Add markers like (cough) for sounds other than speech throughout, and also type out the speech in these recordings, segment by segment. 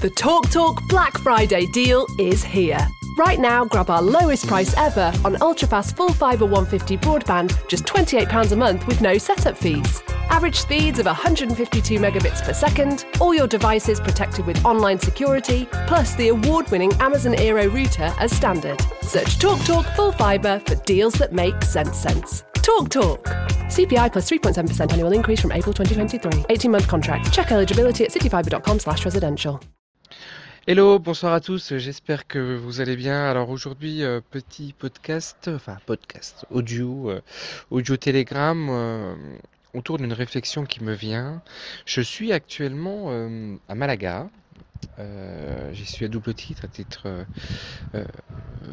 The Talk Talk Black Friday deal is here. Right now, grab our lowest price ever on ultrafast full fibre 150 broadband, just £28 a month with no setup fees. Average speeds of 152 megabits per second, all your devices protected with online security, plus the award winning Amazon Aero router as standard. Search Talk Talk Full Fibre for deals that make sense sense. Talk Talk. CPI plus 3.7% annual increase from April 2023. 18 month contract. Check eligibility at cityfibre.com slash residential. Hello, bonsoir à tous, j'espère que vous allez bien. Alors aujourd'hui, euh, petit podcast, enfin podcast, audio, euh, audio télégramme, euh, autour d'une réflexion qui me vient. Je suis actuellement à Malaga. J'y suis à double titre, à titre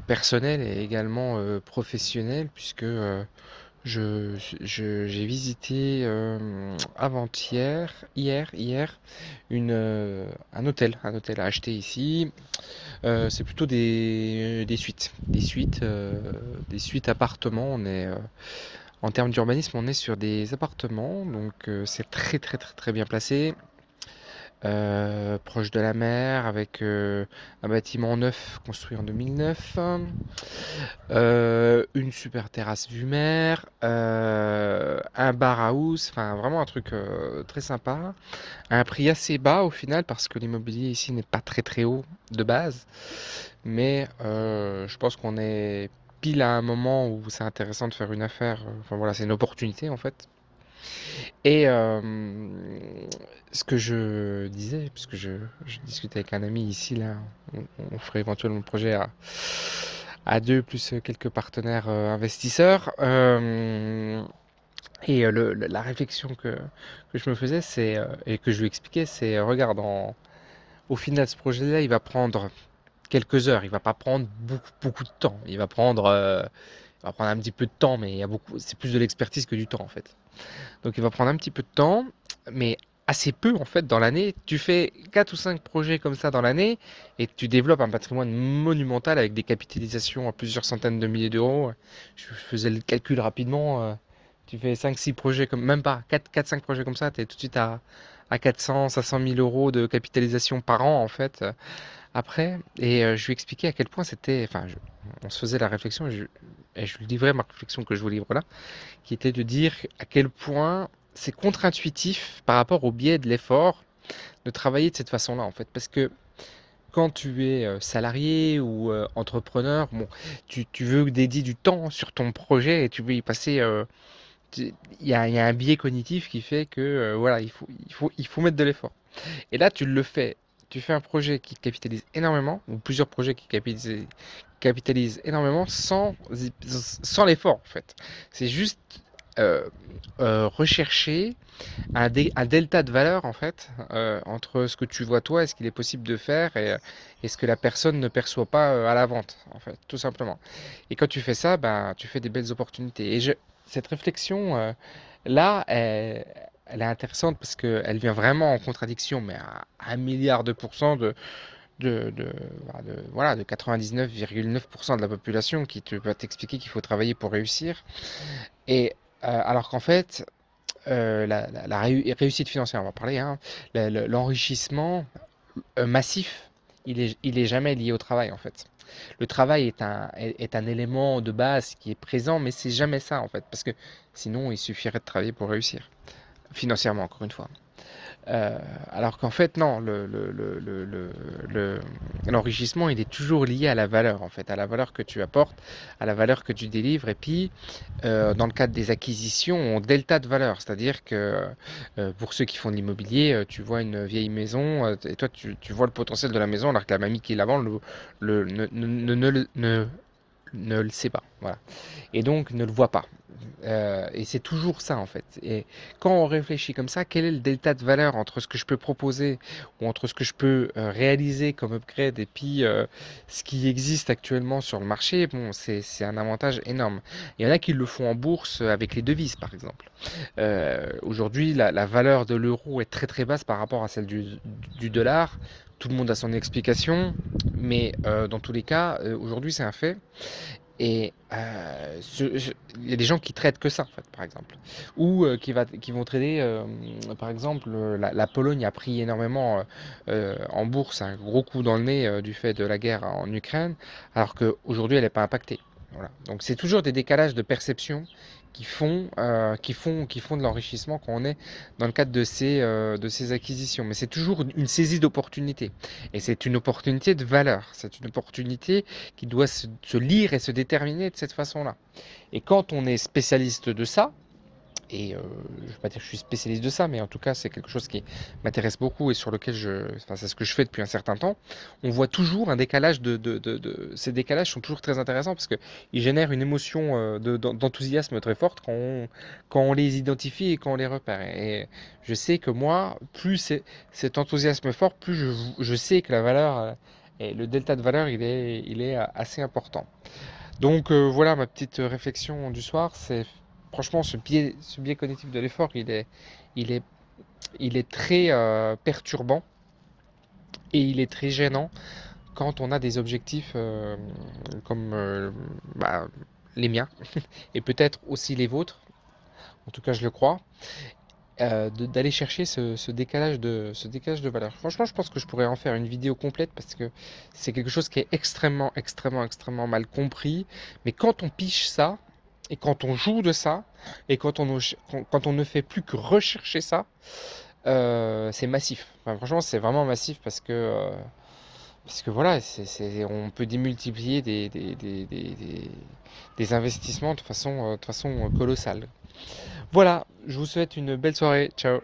personnel et également professionnel, puisque je, j'ai visité euh, avant-hier, hier, hier, une, euh, un hôtel, un hôtel à acheter ici. Euh, c'est plutôt des, des suites, des suites, des suites appartements. On est en termes d'urbanisme, on est sur des appartements, donc c'est très très très très bien placé, euh, proche de la mer, avec euh, un bâtiment neuf construit en 2009, euh, une super terrasse vue mer, un bar house, enfin vraiment un truc très sympa, à un prix assez bas au final parce que l'immobilier ici n'est pas très très haut de base, mais je pense qu'on est pile à un moment où c'est intéressant de faire une affaire. Enfin voilà, c'est une opportunité en fait. Et euh, ce que je disais, puisque je, je discutais avec un ami ici, là, on, ferait éventuellement le projet à, deux, plus quelques partenaires euh, investisseurs. euh, et la réflexion que, je me faisais, c'est, et que je lui expliquais, c'est, regarde, au final, ce projet-là, il va prendre quelques heures, il va pas prendre beaucoup, de temps. Il va prendre, va prendre un petit peu de temps, mais il y a beaucoup, c'est plus de l'expertise que du temps en fait. Donc il va prendre un petit peu de temps, mais assez peu en fait dans l'année. Tu fais 4 ou 5 projets comme ça dans l'année et tu développes un patrimoine monumental avec des capitalisations à plusieurs centaines de milliers d'euros. Je faisais le calcul rapidement. euh, tu fais cinq six projets comme, même pas, quatre quatre cinq projets comme ça, tu es tout de suite à, à 400, 500 000 euros de capitalisation par an en fait. Après, et euh, je lui expliquais à quel point c'était, enfin, on se faisait la réflexion, et je, lui livrais ma réflexion que je vous livre là, qui était de dire à quel point c'est contre-intuitif par rapport au biais de l'effort de travailler de cette façon-là, en fait. Parce que quand tu es euh, salarié ou euh, entrepreneur, bon, tu, veux dédier du temps sur ton projet et tu veux y passer. Il y a, un biais cognitif qui fait que voilà, il faut, il faut, il faut mettre de l'effort. Et là, tu le fais. Tu fais un projet qui capitalise énormément, ou plusieurs projets qui capitalisent, capitalisent énormément sans, sans l'effort, en fait. C'est juste euh, euh, rechercher un, delta de valeur, en fait, euh, entre ce que tu vois toi et ce qu'il est possible de faire et, et ce que la personne ne perçoit pas à la vente, en fait, tout simplement. Et quand tu fais ça, ben, tu fais des belles opportunités. Et cette réflexion, là, elle, elle est intéressante parce qu'elle vient vraiment en contradiction, mais à un milliard de pourcents de, de, de, voilà, de 99,9% de la population qui te, va t'expliquer qu'il faut travailler pour réussir. Et euh, alors qu'en fait, euh, la, la- la réu- réussite financière, on va parler, hein, le- le- l'enrichissement euh, massif, il est, il est jamais lié au travail en fait. Le travail est un, est un élément de base qui est présent, mais c'est jamais ça en fait, parce que sinon il suffirait de travailler pour réussir, financièrement encore une fois. Euh, alors qu'en fait, non, le, le, le, le, l'enrichissement, il est toujours lié à la valeur, en fait, à la valeur que tu apportes, à la valeur que tu délivres. Et puis, euh, dans le cadre des acquisitions, on delta de valeur, c'est-à-dire que euh, pour ceux qui font de l'immobilier, euh, tu vois une vieille maison euh, et toi, tu, tu vois le potentiel de la maison, alors que la mamie qui la vend ne, ne, ne- ne le sait pas, Et donc ne le voit pas. Euh, et c'est toujours ça en fait. Et quand on réfléchit comme ça, quel est le delta de valeur entre ce que je peux proposer ou entre ce que je peux euh, réaliser comme upgrade et puis euh, ce qui existe actuellement sur le marché, bon, c'est, un avantage énorme. Il y en a qui le font en bourse avec les devises par exemple. Aujourd'hui, la, valeur de l'euro est très très basse par rapport à celle du, dollar. Tout le monde a son explication, mais dans tous les cas, aujourd'hui c'est un fait. Et euh, il y a des gens qui traitent que ça, en fait, par exemple. Ou qui, va, qui vont trader, par exemple, la, Pologne a pris énormément en bourse un gros coup dans le nez du fait de la guerre en Ukraine, alors qu'aujourd'hui, elle n'est pas impactée. Voilà. Donc c'est toujours des décalages de perception qui font, euh, qui font, qui font de l'enrichissement quand on est dans le cadre de ces, euh, de ces acquisitions. Mais c'est toujours une saisie d'opportunité. Et c'est une opportunité de valeur. C'est une opportunité qui doit se, se lire et se déterminer de cette façon-là. Et quand on est spécialiste de ça, et euh, je ne vais pas dire que je suis spécialiste de ça, mais en tout cas, c'est quelque chose qui m'intéresse beaucoup et sur lequel je. Enfin, c'est ce que je fais depuis un certain temps. On voit toujours un décalage de. de, de, Ces décalages sont toujours très intéressants parce qu'ils génèrent une émotion euh, d'enthousiasme très forte quand on, les identifie et quand on les repère. Et je sais que moi, plus cet enthousiasme fort, plus je, je sais que la valeur. Euh, et le delta de valeur, il est, il est assez important. Donc voilà ma petite réflexion du soir, c'est franchement, ce biais, cognitif de l'effort, il est, très euh, perturbant et il est très gênant quand on a des objectifs euh, comme euh, bah, les miens (laughs) et peut-être aussi les vôtres, en tout cas je le crois, d'aller chercher ce décalage de valeur. Franchement, je pense que je pourrais en faire une vidéo complète parce que c'est quelque chose qui est extrêmement, extrêmement, extrêmement mal compris. Mais quand on piche ça, et quand on joue de ça, et quand on, quand on ne fait plus que rechercher ça, euh, c'est massif. franchement, c'est vraiment massif parce que, euh, parce que voilà, on peut démultiplier des, des, des, des, investissements de façon, euh, de façon colossale. Voilà, je vous souhaite une belle soirée. Ciao.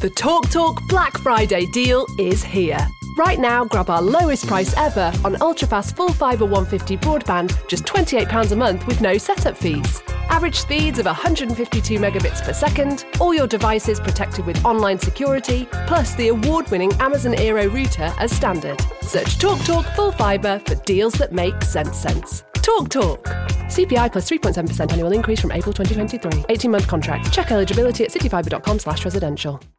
The Talk Talk Black Friday deal is here. Right now, grab our lowest price ever on ultrafast full fibre 150 broadband, just £28 a month with no setup fees. Average speeds of 152 megabits per second, all your devices protected with online security, plus the award winning Amazon Aero router as standard. Search TalkTalk Talk Full Fibre for deals that make sense sense. Talk Talk. CPI plus 3.7% annual increase from April 2023. 18 month contract. Check eligibility at cityfibre.com slash residential.